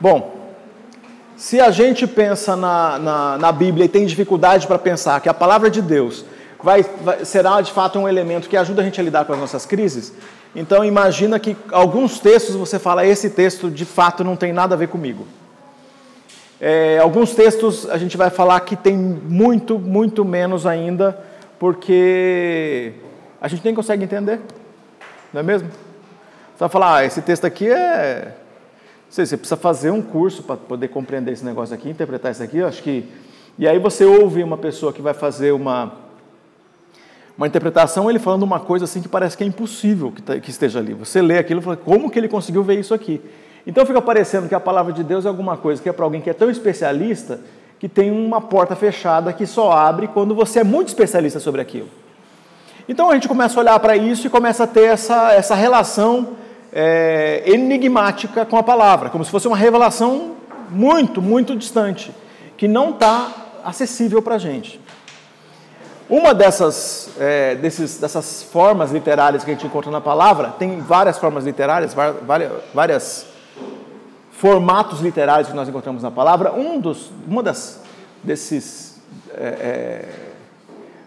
Bom, se a gente pensa na, na, na Bíblia e tem dificuldade para pensar que a palavra de Deus vai, vai, será de fato um elemento que ajuda a gente a lidar com as nossas crises, então imagina que alguns textos você fala, esse texto de fato não tem nada a ver comigo. É, alguns textos a gente vai falar que tem muito, muito menos ainda, porque a gente nem consegue entender, não é mesmo? Você vai falar, ah, esse texto aqui é sei, você precisa fazer um curso para poder compreender esse negócio aqui, interpretar isso aqui. Eu acho que e aí você ouve uma pessoa que vai fazer uma uma interpretação, ele falando uma coisa assim que parece que é impossível que, tá, que esteja ali. Você lê aquilo e fala, como que ele conseguiu ver isso aqui? Então fica parecendo que a palavra de Deus é alguma coisa que é para alguém que é tão especialista que tem uma porta fechada que só abre quando você é muito especialista sobre aquilo. Então a gente começa a olhar para isso e começa a ter essa, essa relação é, enigmática com a palavra, como se fosse uma revelação muito, muito distante, que não está acessível para a gente. Uma dessas, é, desses, dessas formas literárias que a gente encontra na palavra, tem várias formas literárias, várias, várias formatos literários que nós encontramos na palavra. Um dos, uma das, desses é, é,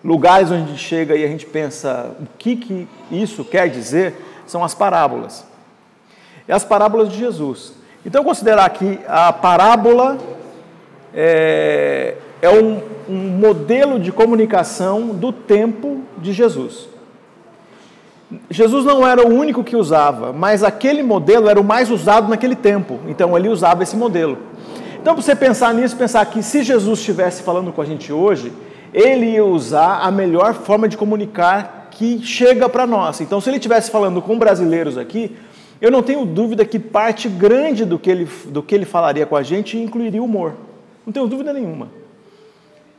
lugares onde a gente chega e a gente pensa o que, que isso quer dizer são as parábolas é as parábolas de Jesus. Então, considerar que a parábola é, é um, um modelo de comunicação do tempo de Jesus. Jesus não era o único que usava, mas aquele modelo era o mais usado naquele tempo. Então ele usava esse modelo. Então, para você pensar nisso, pensar que se Jesus estivesse falando com a gente hoje, ele ia usar a melhor forma de comunicar que chega para nós. Então, se ele estivesse falando com brasileiros aqui, eu não tenho dúvida que parte grande do que ele, do que ele falaria com a gente incluiria humor. Não tenho dúvida nenhuma.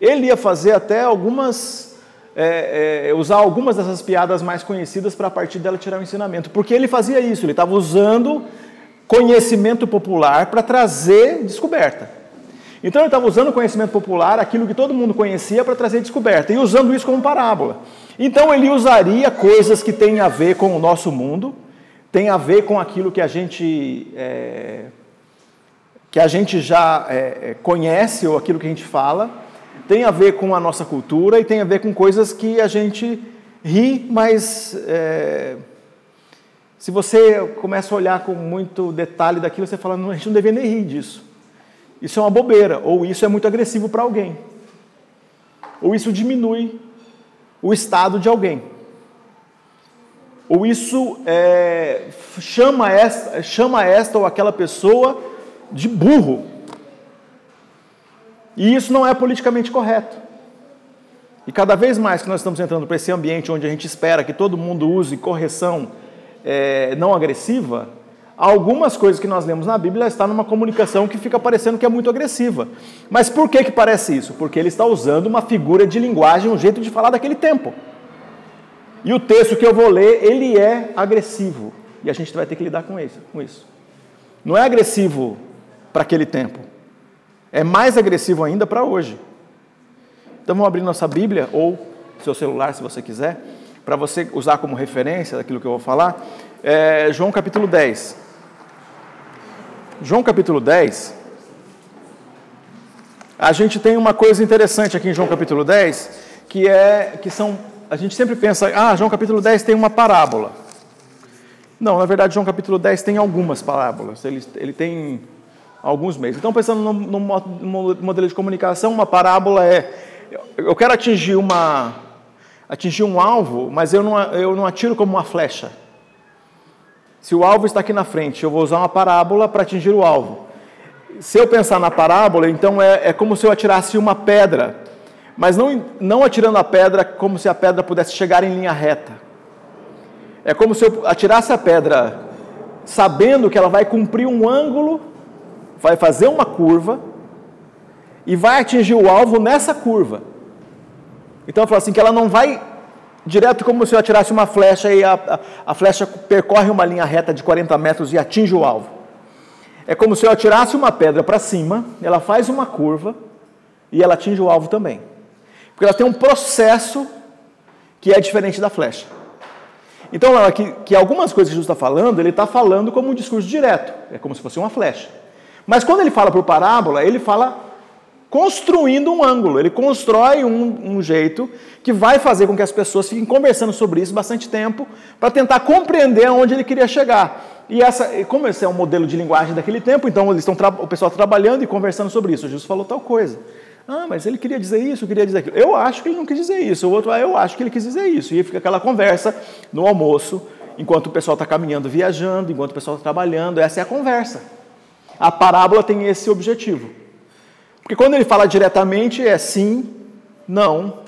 Ele ia fazer até algumas. É, é, usar algumas dessas piadas mais conhecidas para a partir dela tirar o um ensinamento. Porque ele fazia isso, ele estava usando conhecimento popular para trazer descoberta. Então ele estava usando o conhecimento popular, aquilo que todo mundo conhecia, para trazer descoberta, e usando isso como parábola. Então ele usaria coisas que têm a ver com o nosso mundo, tem a ver com aquilo que a gente, é, que a gente já é, é, conhece ou aquilo que a gente fala, tem a ver com a nossa cultura e tem a ver com coisas que a gente ri, mas é, se você começa a olhar com muito detalhe daquilo, você fala, não, a gente não deveria nem rir disso. Isso é uma bobeira, ou isso é muito agressivo para alguém, ou isso diminui o estado de alguém ou isso é, chama, esta, chama esta ou aquela pessoa de burro. E isso não é politicamente correto. E cada vez mais que nós estamos entrando para esse ambiente onde a gente espera que todo mundo use correção é, não agressiva, algumas coisas que nós lemos na Bíblia está numa comunicação que fica parecendo que é muito agressiva. Mas por que, que parece isso? Porque ele está usando uma figura de linguagem, um jeito de falar daquele tempo. E o texto que eu vou ler, ele é agressivo. E a gente vai ter que lidar com isso. Com isso. Não é agressivo para aquele tempo. É mais agressivo ainda para hoje. Então vamos abrir nossa Bíblia, ou seu celular, se você quiser, para você usar como referência daquilo que eu vou falar. É João capítulo 10. João capítulo 10. A gente tem uma coisa interessante aqui em João capítulo 10, que é que são a gente sempre pensa, ah, João capítulo 10 tem uma parábola. Não, na verdade, João capítulo 10 tem algumas parábolas, ele, ele tem alguns meses. Então, pensando no, no, modelo de comunicação, uma parábola é: eu quero atingir, uma, atingir um alvo, mas eu não, eu não atiro como uma flecha. Se o alvo está aqui na frente, eu vou usar uma parábola para atingir o alvo. Se eu pensar na parábola, então é, é como se eu atirasse uma pedra mas não, não atirando a pedra como se a pedra pudesse chegar em linha reta. É como se eu atirasse a pedra sabendo que ela vai cumprir um ângulo, vai fazer uma curva e vai atingir o alvo nessa curva. Então eu falo assim que ela não vai direto como se eu atirasse uma flecha e a, a, a flecha percorre uma linha reta de 40 metros e atinge o alvo. É como se eu atirasse uma pedra para cima, ela faz uma curva e ela atinge o alvo também. Porque ela tem um processo que é diferente da flecha. Então, que, que algumas coisas que Jesus está falando, ele está falando como um discurso direto, é como se fosse uma flecha. Mas quando ele fala por parábola, ele fala construindo um ângulo, ele constrói um, um, jeito que vai fazer com que as pessoas fiquem conversando sobre isso bastante tempo para tentar compreender aonde ele queria chegar. E essa, como esse é um modelo de linguagem daquele tempo, então eles estão o pessoal trabalhando e conversando sobre isso. Jesus falou tal coisa. Ah, mas ele queria dizer isso, queria dizer aquilo. Eu acho que ele não quis dizer isso. O outro, ah, eu acho que ele quis dizer isso. E fica aquela conversa no almoço, enquanto o pessoal está caminhando, viajando, enquanto o pessoal está trabalhando. Essa é a conversa. A parábola tem esse objetivo. Porque quando ele fala diretamente é sim, não,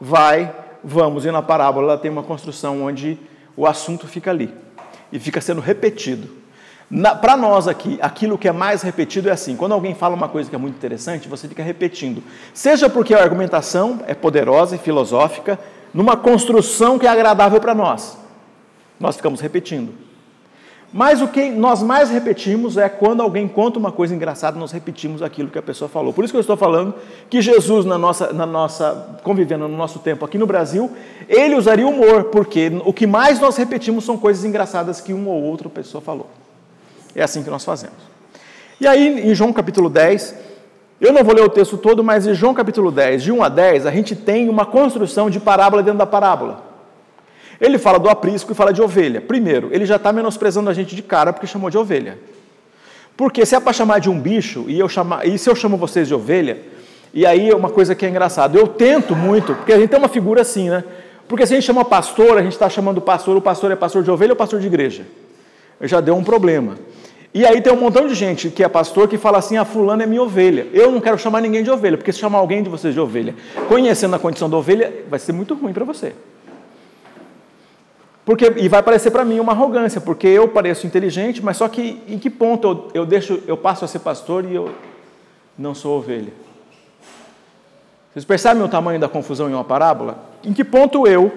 vai, vamos. E na parábola tem uma construção onde o assunto fica ali e fica sendo repetido. Para nós aqui, aquilo que é mais repetido é assim: quando alguém fala uma coisa que é muito interessante, você fica repetindo. Seja porque a argumentação é poderosa e filosófica, numa construção que é agradável para nós. Nós ficamos repetindo. Mas o que nós mais repetimos é quando alguém conta uma coisa engraçada, nós repetimos aquilo que a pessoa falou. Por isso que eu estou falando que Jesus, na nossa, na nossa convivendo no nosso tempo aqui no Brasil, ele usaria humor, porque o que mais nós repetimos são coisas engraçadas que uma ou outra pessoa falou. É assim que nós fazemos. E aí, em João capítulo 10, eu não vou ler o texto todo, mas em João capítulo 10, de 1 a 10, a gente tem uma construção de parábola dentro da parábola. Ele fala do aprisco e fala de ovelha. Primeiro, ele já está menosprezando a gente de cara porque chamou de ovelha. Porque se é para chamar de um bicho, e, eu chamar, e se eu chamo vocês de ovelha, e aí é uma coisa que é engraçada, eu tento muito, porque a gente tem uma figura assim, né? Porque se a gente chama pastor, a gente está chamando pastor, o pastor é pastor de ovelha ou pastor de igreja? Já deu um problema. E aí tem um montão de gente que é pastor que fala assim: a ah, fulana é minha ovelha. Eu não quero chamar ninguém de ovelha, porque se chamar alguém de vocês de ovelha, conhecendo a condição da ovelha, vai ser muito ruim para você. Porque, e vai parecer para mim uma arrogância, porque eu pareço inteligente, mas só que em que ponto eu, eu, deixo, eu passo a ser pastor e eu não sou ovelha? Vocês percebem o tamanho da confusão em uma parábola? Em que ponto eu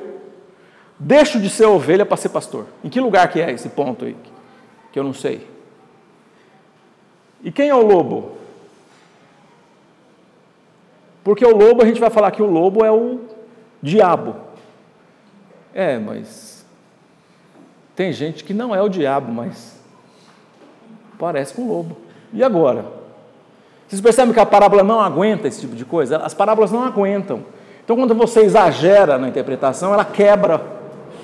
deixo de ser ovelha para ser pastor? Em que lugar que é esse ponto aí? Que eu não sei. E quem é o lobo? Porque o lobo, a gente vai falar que o lobo é o diabo. É, mas tem gente que não é o diabo, mas parece com um lobo. E agora? Vocês percebem que a parábola não aguenta esse tipo de coisa? As parábolas não aguentam. Então, quando você exagera na interpretação, ela quebra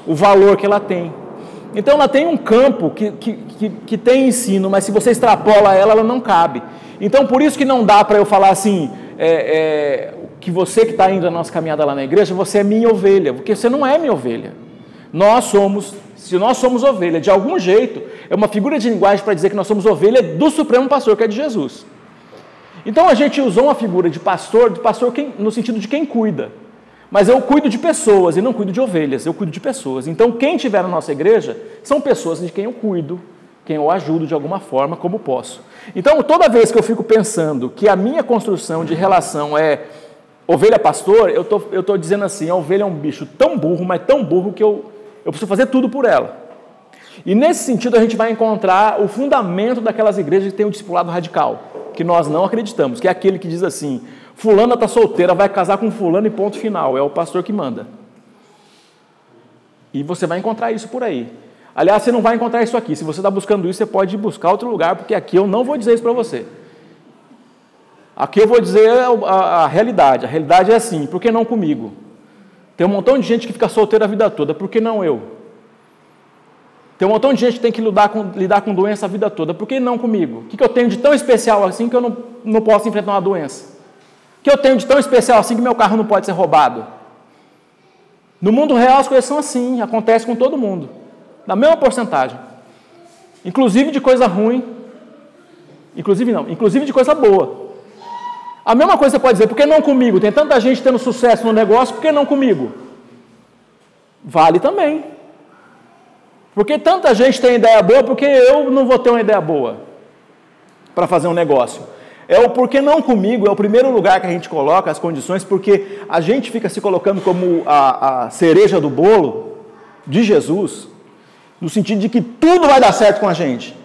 o valor que ela tem. Então, ela tem um campo que, que, que, que tem ensino, mas se você extrapola ela, ela não cabe. Então, por isso que não dá para eu falar assim, é, é, que você que está indo na nossa caminhada lá na igreja, você é minha ovelha, porque você não é minha ovelha. Nós somos se nós somos ovelha, de algum jeito, é uma figura de linguagem para dizer que nós somos ovelha do Supremo Pastor, que é de Jesus. Então a gente usou uma figura de pastor, de pastor quem, no sentido de quem cuida. Mas eu cuido de pessoas e não cuido de ovelhas, eu cuido de pessoas. Então quem tiver na nossa igreja são pessoas de quem eu cuido, quem eu ajudo de alguma forma, como posso. Então toda vez que eu fico pensando que a minha construção de relação é ovelha-pastor, eu tô, estou dizendo assim: a ovelha é um bicho tão burro, mas tão burro que eu eu preciso fazer tudo por ela. E nesse sentido a gente vai encontrar o fundamento daquelas igrejas que têm o discipulado radical, que nós não acreditamos, que é aquele que diz assim: fulana está solteira, vai casar com fulano e ponto final, é o pastor que manda. E você vai encontrar isso por aí. Aliás, você não vai encontrar isso aqui. Se você está buscando isso, você pode buscar outro lugar, porque aqui eu não vou dizer isso para você. Aqui eu vou dizer a, a, a realidade. A realidade é assim, por que não comigo? Tem um montão de gente que fica solteira a vida toda, por que não eu? Tem um montão de gente que tem que lidar com, lidar com doença a vida toda, por que não comigo? O que, que eu tenho de tão especial assim que eu não, não posso enfrentar uma doença? Que eu tenho de tão especial assim que meu carro não pode ser roubado? No mundo real as coisas são assim, acontece com todo mundo, na mesma porcentagem. Inclusive de coisa ruim, inclusive não, inclusive de coisa boa. A mesma coisa você pode dizer, por que não comigo? Tem tanta gente tendo sucesso no negócio, por que não comigo? Vale também. Porque tanta gente tem ideia boa, porque eu não vou ter uma ideia boa para fazer um negócio. É o por que não comigo, é o primeiro lugar que a gente coloca as condições, porque a gente fica se colocando como a, a cereja do bolo de Jesus, no sentido de que tudo vai dar certo com a gente.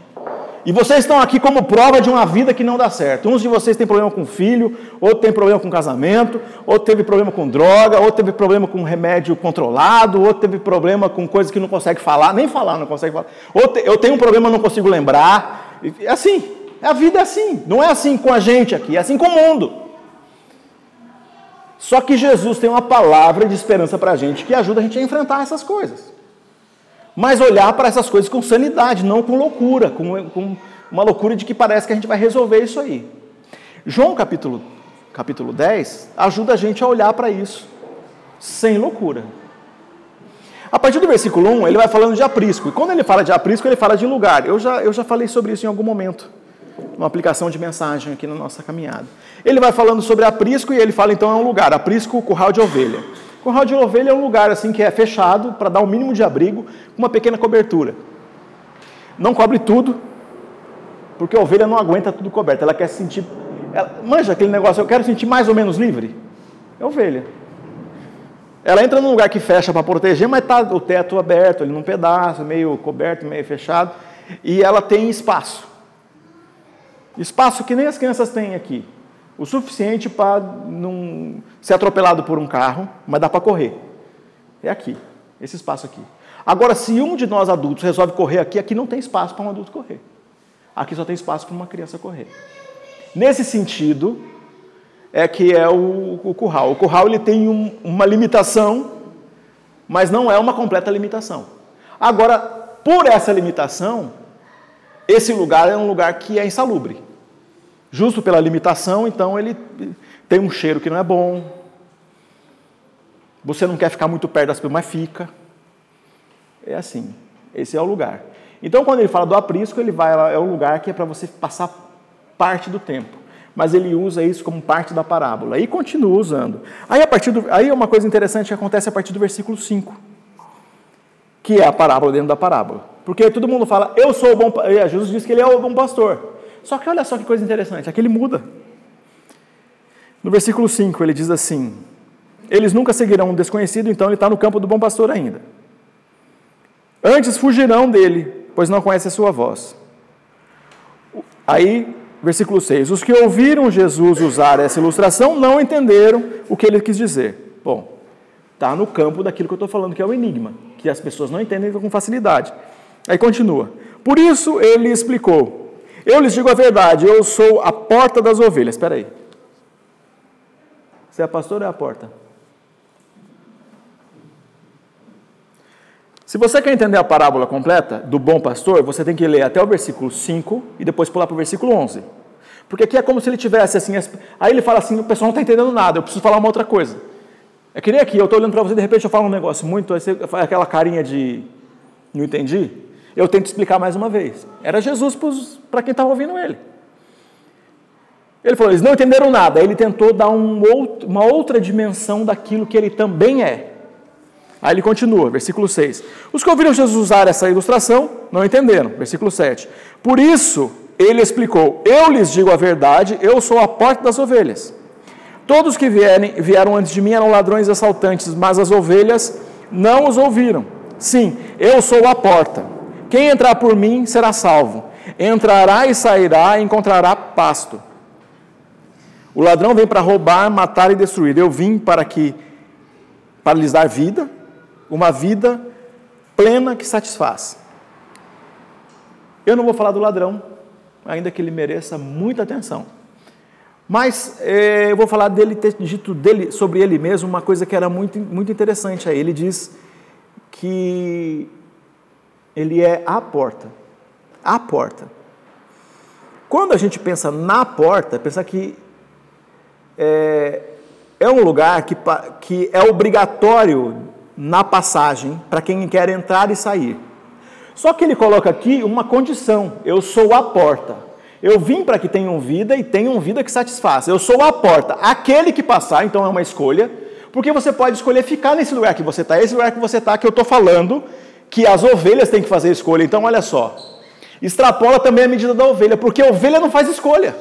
E vocês estão aqui como prova de uma vida que não dá certo. Uns de vocês têm problema com filho, outro tem problema com casamento, outro teve problema com droga, outro teve problema com remédio controlado, outro teve problema com coisas que não consegue falar, nem falar não consegue falar. Outro, eu tenho um problema, não consigo lembrar. Assim, A vida é assim. Não é assim com a gente aqui, é assim com o mundo. Só que Jesus tem uma palavra de esperança para a gente que ajuda a gente a enfrentar essas coisas. Mas olhar para essas coisas com sanidade, não com loucura, com, com uma loucura de que parece que a gente vai resolver isso aí. João capítulo, capítulo 10 ajuda a gente a olhar para isso sem loucura. A partir do versículo 1, ele vai falando de aprisco. E quando ele fala de aprisco, ele fala de lugar. Eu já, eu já falei sobre isso em algum momento, uma aplicação de mensagem aqui na nossa caminhada. Ele vai falando sobre aprisco e ele fala então é um lugar. Aprisco, curral de ovelha. Curral de ovelha é um lugar assim que é fechado para dar o um mínimo de abrigo, com uma pequena cobertura. Não cobre tudo, porque a ovelha não aguenta tudo coberto. Ela quer se sentir. Ela, manja aquele negócio, eu quero sentir mais ou menos livre. É ovelha. Ela entra num lugar que fecha para proteger, mas está o teto aberto, ali num pedaço, meio coberto, meio fechado, e ela tem espaço. Espaço que nem as crianças têm aqui. O suficiente para não ser atropelado por um carro, mas dá para correr. É aqui, esse espaço aqui. Agora, se um de nós adultos resolve correr aqui, aqui não tem espaço para um adulto correr. Aqui só tem espaço para uma criança correr. Nesse sentido, é que é o, o curral. O curral ele tem um, uma limitação, mas não é uma completa limitação. Agora, por essa limitação, esse lugar é um lugar que é insalubre. Justo pela limitação, então ele tem um cheiro que não é bom. Você não quer ficar muito perto das pessoas, mas fica. É assim. Esse é o lugar. Então, quando ele fala do aprisco, ele vai é o lugar que é para você passar parte do tempo mas ele usa isso como parte da parábola e continua usando. Aí a partir do, aí uma coisa interessante que acontece a partir do versículo 5, que é a parábola dentro da parábola. Porque todo mundo fala, eu sou o bom é, Jesus diz que ele é o bom pastor. Só que olha só que coisa interessante, aqui ele muda. No versículo 5 ele diz assim: Eles nunca seguirão um desconhecido, então ele está no campo do bom pastor ainda. Antes fugirão dele, pois não conhecem a sua voz. Aí Versículo 6: Os que ouviram Jesus usar essa ilustração não entenderam o que ele quis dizer. Bom, está no campo daquilo que eu estou falando, que é o enigma, que as pessoas não entendem com facilidade. Aí continua: Por isso ele explicou: Eu lhes digo a verdade, eu sou a porta das ovelhas. Espera aí. Você é pastor ou é a porta? Se você quer entender a parábola completa do bom pastor, você tem que ler até o versículo 5 e depois pular para o versículo 11. Porque aqui é como se ele tivesse assim. Aí ele fala assim: o pessoal não está entendendo nada, eu preciso falar uma outra coisa. É que nem aqui, eu estou olhando para você de repente eu falo um negócio muito. Aí você faz aquela carinha de. Não entendi? Eu tento explicar mais uma vez. Era Jesus para quem estava ouvindo ele. Ele falou: eles não entenderam nada. Ele tentou dar um outro, uma outra dimensão daquilo que ele também é. Aí ele continua, versículo 6. Os que ouviram Jesus usar essa ilustração não entenderam. Versículo 7. Por isso ele explicou: Eu lhes digo a verdade, eu sou a porta das ovelhas. Todos que vierem, vieram antes de mim eram ladrões e assaltantes, mas as ovelhas não os ouviram. Sim, eu sou a porta. Quem entrar por mim será salvo. Entrará e sairá e encontrará pasto. O ladrão vem para roubar, matar e destruir. Eu vim para que para lhes dar vida uma vida plena que satisfaz. Eu não vou falar do ladrão, ainda que ele mereça muita atenção. Mas é, eu vou falar dele, ter dito dele, sobre ele mesmo uma coisa que era muito, muito interessante aí. Ele diz que ele é a porta. A porta. Quando a gente pensa na porta, pensa que é, é um lugar que, que é obrigatório na passagem para quem quer entrar e sair. Só que ele coloca aqui uma condição: eu sou a porta. Eu vim para que tenham vida e tenham vida que satisfaça. Eu sou a porta. Aquele que passar, então é uma escolha, porque você pode escolher ficar nesse lugar que você está. Esse lugar que você está, que eu estou falando, que as ovelhas têm que fazer escolha. Então, olha só. Extrapola também a medida da ovelha, porque a ovelha não faz escolha.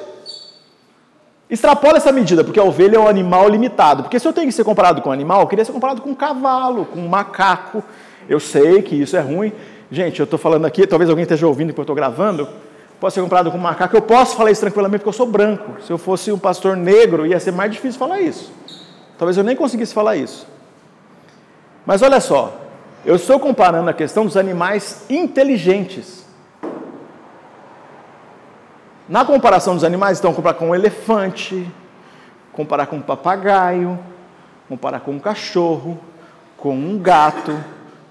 Extrapola essa medida, porque a ovelha é um animal limitado. Porque se eu tenho que ser comparado com um animal, eu queria ser comparado com um cavalo, com um macaco. Eu sei que isso é ruim. Gente, eu estou falando aqui, talvez alguém esteja ouvindo que eu estou gravando. Posso ser comparado com um macaco. Eu posso falar isso tranquilamente porque eu sou branco. Se eu fosse um pastor negro, ia ser mais difícil falar isso. Talvez eu nem conseguisse falar isso. Mas olha só, eu estou comparando a questão dos animais inteligentes. Na comparação dos animais, então, comparar com um elefante, comparar com um papagaio, comparar com um cachorro, com um gato,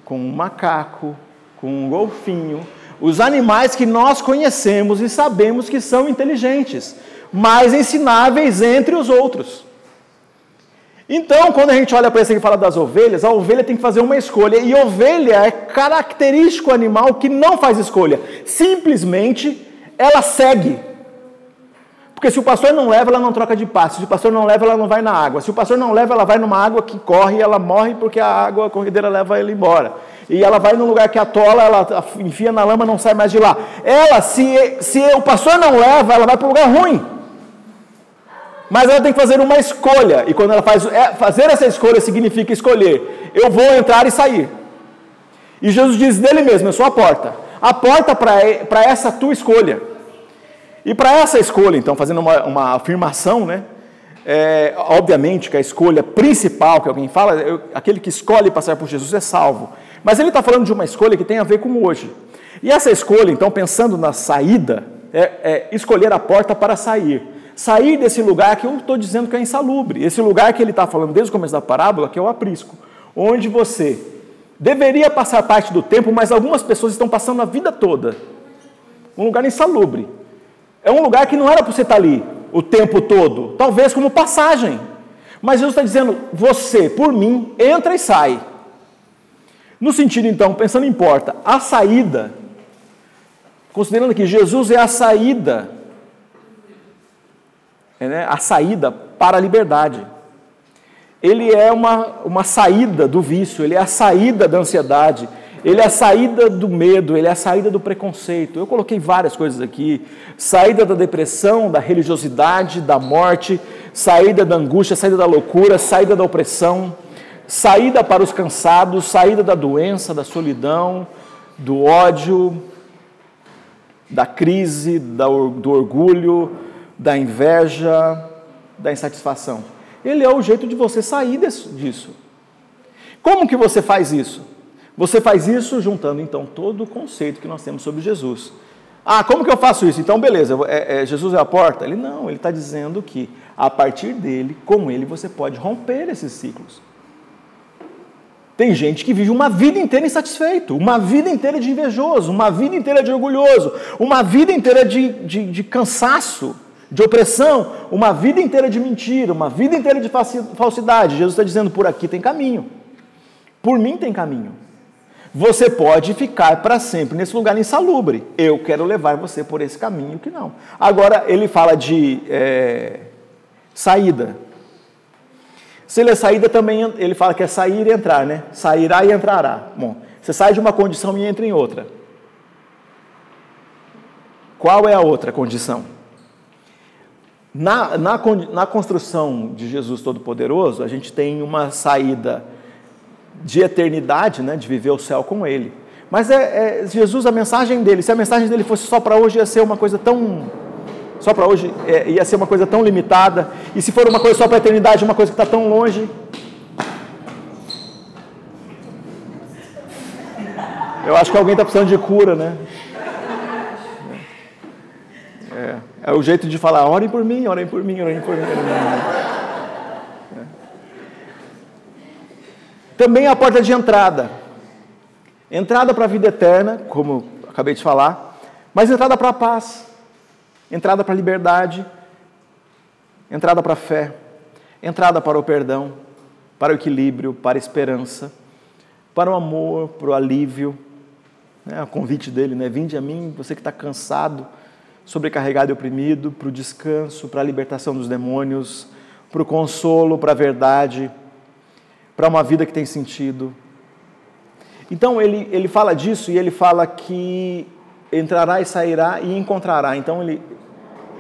com um macaco, com um golfinho, os animais que nós conhecemos e sabemos que são inteligentes, mais ensináveis entre os outros. Então, quando a gente olha para aqui e fala das ovelhas, a ovelha tem que fazer uma escolha. E ovelha é característico animal que não faz escolha. Simplesmente ela segue. Porque se o pastor não leva, ela não troca de passo. Se o pastor não leva, ela não vai na água. Se o pastor não leva, ela vai numa água que corre e ela morre porque a água a corredeira leva ela embora. E ela vai num lugar que atola, ela enfia na lama, não sai mais de lá. Ela, se, se o pastor não leva, ela vai para um lugar ruim. Mas ela tem que fazer uma escolha. E quando ela faz é, fazer essa escolha significa escolher. Eu vou entrar e sair. E Jesus diz dele mesmo: Eu sou a porta. A porta para essa tua escolha. E para essa escolha, então, fazendo uma, uma afirmação, né? É, obviamente que a escolha principal que alguém fala, é, aquele que escolhe passar por Jesus é salvo. Mas ele está falando de uma escolha que tem a ver com hoje. E essa escolha, então, pensando na saída, é, é escolher a porta para sair sair desse lugar que eu estou dizendo que é insalubre, esse lugar que ele está falando desde o começo da parábola, que é o aprisco, onde você deveria passar parte do tempo, mas algumas pessoas estão passando a vida toda. Um lugar insalubre. É um lugar que não era para você estar ali o tempo todo, talvez como passagem. Mas Jesus está dizendo: você, por mim, entra e sai. No sentido, então, pensando em porta, a saída, considerando que Jesus é a saída né, a saída para a liberdade. Ele é uma, uma saída do vício, ele é a saída da ansiedade, ele é a saída do medo, ele é a saída do preconceito. Eu coloquei várias coisas aqui: saída da depressão, da religiosidade, da morte, saída da angústia, saída da loucura, saída da opressão, saída para os cansados, saída da doença, da solidão, do ódio, da crise, do orgulho, da inveja, da insatisfação. Ele é o jeito de você sair disso. Como que você faz isso? Você faz isso juntando então todo o conceito que nós temos sobre Jesus. Ah, como que eu faço isso? Então, beleza, é, é, Jesus é a porta? Ele não, ele está dizendo que a partir dele, com ele, você pode romper esses ciclos. Tem gente que vive uma vida inteira insatisfeito, uma vida inteira de invejoso, uma vida inteira de orgulhoso, uma vida inteira de, de, de cansaço de opressão, uma vida inteira de mentira, uma vida inteira de falsidade. Jesus está dizendo: por aqui tem caminho, por mim tem caminho. Você pode ficar para sempre nesse lugar insalubre. Eu quero levar você por esse caminho que não. Agora, ele fala de é, saída. Se ele é saída, também ele fala que é sair e entrar, né? Sairá e entrará. Bom, você sai de uma condição e entra em outra. Qual é a outra condição? Na, na, na construção de Jesus Todo-Poderoso, a gente tem uma saída de eternidade, né, de viver o céu com Ele. Mas é, é Jesus, a mensagem dele, se a mensagem dele fosse só para hoje, ia ser uma coisa tão. Só para hoje, é, ia ser uma coisa tão limitada. E se for uma coisa só para a eternidade, uma coisa que está tão longe. Eu acho que alguém está precisando de cura, né? É, é o jeito de falar, orem por mim, orem por mim, orem por mim. Orem por mim. É. Também a porta de entrada. Entrada para a vida eterna, como acabei de falar, mas entrada para a paz, entrada para a liberdade, entrada para a fé, entrada para o perdão, para o equilíbrio, para a esperança, para o amor, para o alívio. É, o convite dele, né? Vinde a mim, você que está cansado, sobrecarregado e oprimido, para o descanso, para a libertação dos demônios, para o consolo, para a verdade, para uma vida que tem sentido. Então ele, ele fala disso e ele fala que entrará e sairá e encontrará. Então ele,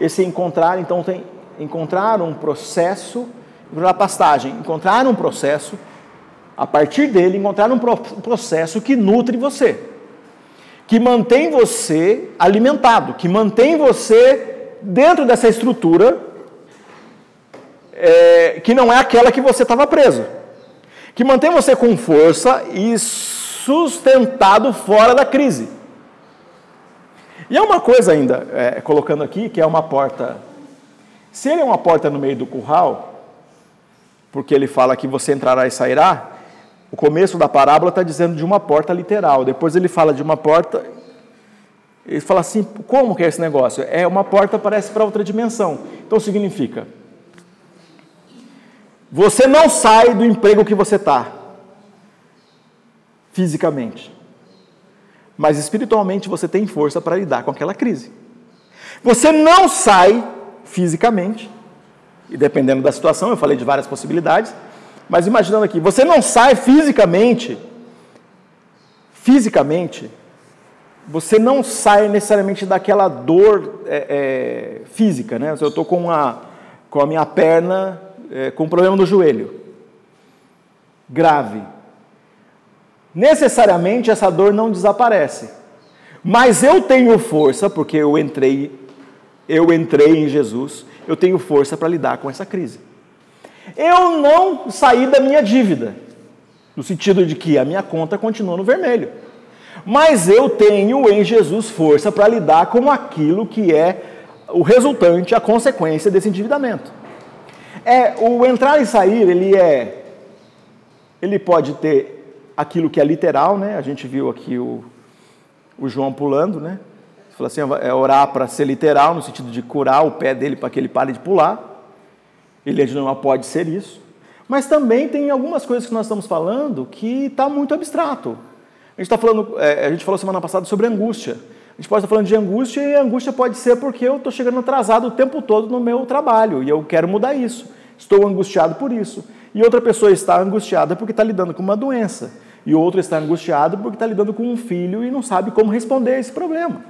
esse encontrar, então tem encontrar um processo, a pastagem, encontrar um processo, a partir dele encontrar um processo que nutre você que mantém você alimentado, que mantém você dentro dessa estrutura é, que não é aquela que você estava preso, que mantém você com força e sustentado fora da crise. E há uma coisa ainda, é, colocando aqui, que é uma porta. Se ele é uma porta no meio do curral, porque ele fala que você entrará e sairá, o começo da parábola está dizendo de uma porta literal. Depois ele fala de uma porta. Ele fala assim: como que é esse negócio? É uma porta, parece para outra dimensão. Então significa: você não sai do emprego que você está, fisicamente mas espiritualmente você tem força para lidar com aquela crise. Você não sai fisicamente, e dependendo da situação, eu falei de várias possibilidades, mas imaginando aqui, você não sai fisicamente, fisicamente, você não sai necessariamente daquela dor é, é, física, né? Eu estou com, a, com a minha perna é, com um problema no joelho, grave necessariamente essa dor não desaparece. Mas eu tenho força, porque eu entrei, eu entrei em Jesus, eu tenho força para lidar com essa crise. Eu não saí da minha dívida, no sentido de que a minha conta continua no vermelho. Mas eu tenho em Jesus força para lidar com aquilo que é o resultante, a consequência desse endividamento. É, o entrar e sair, ele é ele pode ter aquilo que é literal, né? A gente viu aqui o, o João pulando, né? Falou assim, é orar para ser literal, no sentido de curar o pé dele para que ele pare de pular. Ele não pode ser isso. Mas também tem algumas coisas que nós estamos falando que está muito abstrato. A gente, tá falando, é, a gente falou semana passada sobre angústia. A gente pode estar falando de angústia e a angústia pode ser porque eu estou chegando atrasado o tempo todo no meu trabalho e eu quero mudar isso. Estou angustiado por isso. E outra pessoa está angustiada porque está lidando com uma doença e o outro está angustiado porque está lidando com um filho e não sabe como responder a esse problema.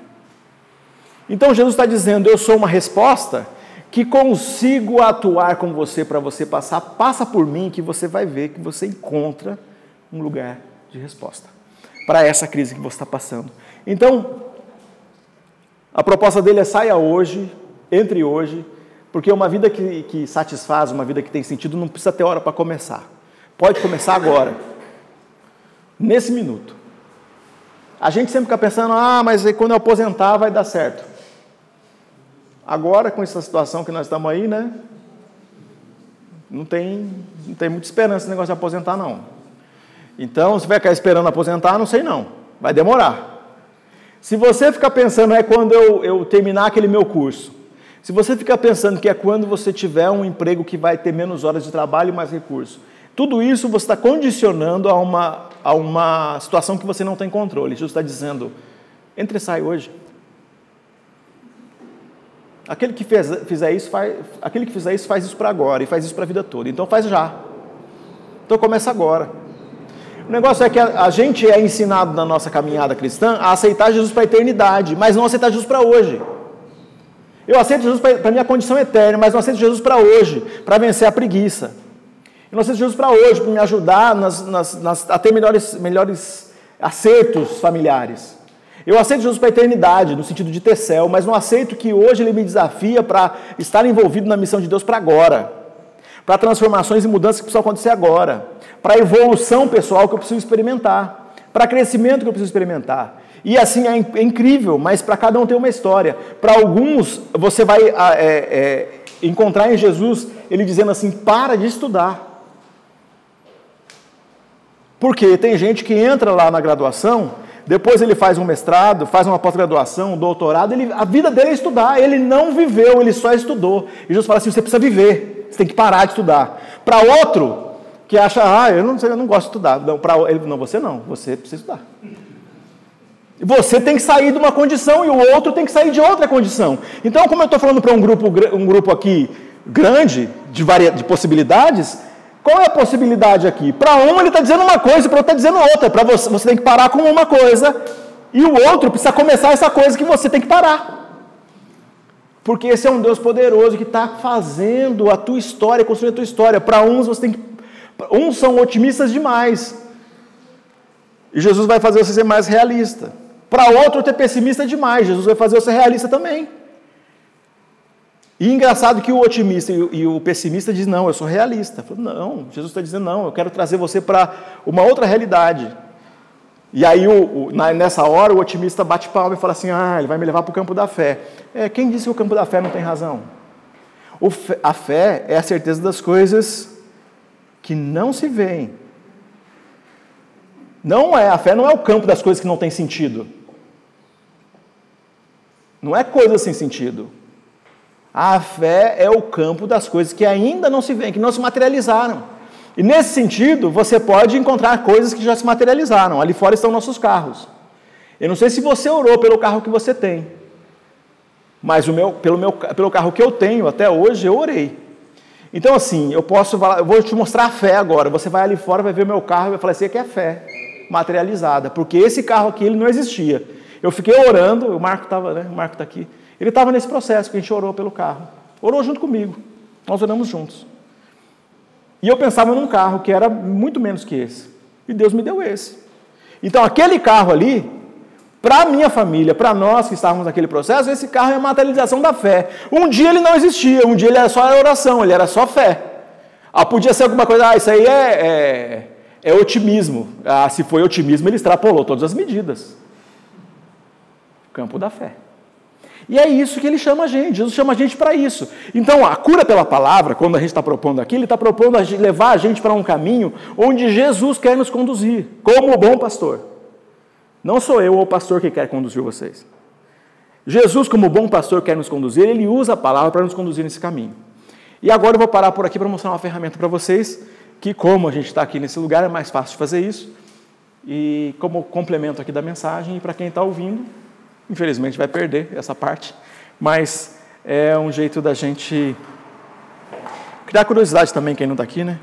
Então Jesus está dizendo: Eu sou uma resposta que consigo atuar com você para você passar, passa por mim que você vai ver que você encontra um lugar de resposta para essa crise que você está passando. Então, a proposta dele é saia hoje, entre hoje, porque uma vida que, que satisfaz, uma vida que tem sentido, não precisa ter hora para começar. Pode começar agora nesse minuto. A gente sempre fica pensando, ah, mas quando eu aposentar vai dar certo. Agora, com essa situação que nós estamos aí, né? Não tem, não tem muita esperança esse negócio de aposentar, não. Então, se vai ficar esperando aposentar, não sei não. Vai demorar. Se você ficar pensando, é quando eu, eu terminar aquele meu curso. Se você ficar pensando que é quando você tiver um emprego que vai ter menos horas de trabalho e mais recursos. Tudo isso você está condicionando a uma, a uma situação que você não tem controle. Jesus está dizendo: entre e sai hoje. Aquele que fez, fizer isso, faz, aquele que fizer isso faz isso para agora e faz isso para a vida toda. Então faz já. Então começa agora. O negócio é que a, a gente é ensinado na nossa caminhada cristã a aceitar Jesus para a eternidade, mas não aceitar Jesus para hoje. Eu aceito Jesus para a minha condição eterna, mas não aceito Jesus para hoje, para vencer a preguiça. Eu não aceito Jesus para hoje, para me ajudar nas, nas, nas, a ter melhores, melhores acertos familiares. Eu aceito Jesus para a eternidade, no sentido de ter céu, mas não aceito que hoje ele me desafia para estar envolvido na missão de Deus para agora. Para transformações e mudanças que precisam acontecer agora. Para evolução pessoal que eu preciso experimentar. Para crescimento que eu preciso experimentar. E assim é, é incrível, mas para cada um tem uma história. Para alguns, você vai é, é, encontrar em Jesus ele dizendo assim: para de estudar. Porque tem gente que entra lá na graduação, depois ele faz um mestrado, faz uma pós-graduação, um doutorado, ele, a vida dele é estudar, ele não viveu, ele só estudou. E Jesus fala assim: você precisa viver, você tem que parar de estudar. Para outro, que acha, ah, eu não, eu não gosto de estudar. Não, para ele, não, você não, você precisa estudar. Você tem que sair de uma condição e o outro tem que sair de outra condição. Então, como eu estou falando para um grupo, um grupo aqui grande, de, varia, de possibilidades, qual é a possibilidade aqui? Para um ele está dizendo uma coisa, para outro está dizendo outra. Para você, você tem que parar com uma coisa e o outro precisa começar essa coisa que você tem que parar. Porque esse é um Deus poderoso que está fazendo a tua história, construindo a tua história. Para uns você tem que. Uns são otimistas demais. E Jesus vai fazer você ser mais realista. Para outro, ter pessimista demais. Jesus vai fazer você realista também. E engraçado que o otimista e o pessimista diz não, eu sou realista. Falo, não, Jesus está dizendo não, eu quero trazer você para uma outra realidade. E aí, o, o, nessa hora, o otimista bate palma e fala assim: ah, ele vai me levar para o campo da fé. É, quem disse que o campo da fé não tem razão? Fé, a fé é a certeza das coisas que não se veem. Não é, a fé não é o campo das coisas que não tem sentido. Não é coisa sem sentido. A fé é o campo das coisas que ainda não se veem, que não se materializaram. E nesse sentido, você pode encontrar coisas que já se materializaram. Ali fora estão nossos carros. Eu não sei se você orou pelo carro que você tem, mas o meu, pelo, meu, pelo carro que eu tenho até hoje, eu orei. Então, assim, eu posso eu vou te mostrar a fé agora. Você vai ali fora, vai ver o meu carro e vai falar assim: aqui é fé materializada, porque esse carro aqui ele não existia. Eu fiquei orando, o Marco estava, né? O Marco está aqui. Ele estava nesse processo que a gente orou pelo carro. Orou junto comigo. Nós oramos juntos. E eu pensava num carro que era muito menos que esse. E Deus me deu esse. Então, aquele carro ali, para minha família, para nós que estávamos naquele processo, esse carro é a materialização da fé. Um dia ele não existia, um dia ele era só oração, ele era só fé. Ah, podia ser alguma coisa, ah, isso aí é, é, é otimismo. Ah, se foi otimismo, ele extrapolou todas as medidas. Campo da fé. E é isso que ele chama a gente, Jesus chama a gente para isso. Então, a cura pela palavra, quando a gente está propondo aqui, ele está propondo levar a gente para um caminho onde Jesus quer nos conduzir, como o bom pastor. Não sou eu ou o pastor que quer conduzir vocês. Jesus, como bom pastor, quer nos conduzir, ele usa a palavra para nos conduzir nesse caminho. E agora eu vou parar por aqui para mostrar uma ferramenta para vocês, que como a gente está aqui nesse lugar, é mais fácil de fazer isso. E como complemento aqui da mensagem, e para quem está ouvindo, Infelizmente vai perder essa parte, mas é um jeito da gente criar curiosidade também, quem não está aqui, né?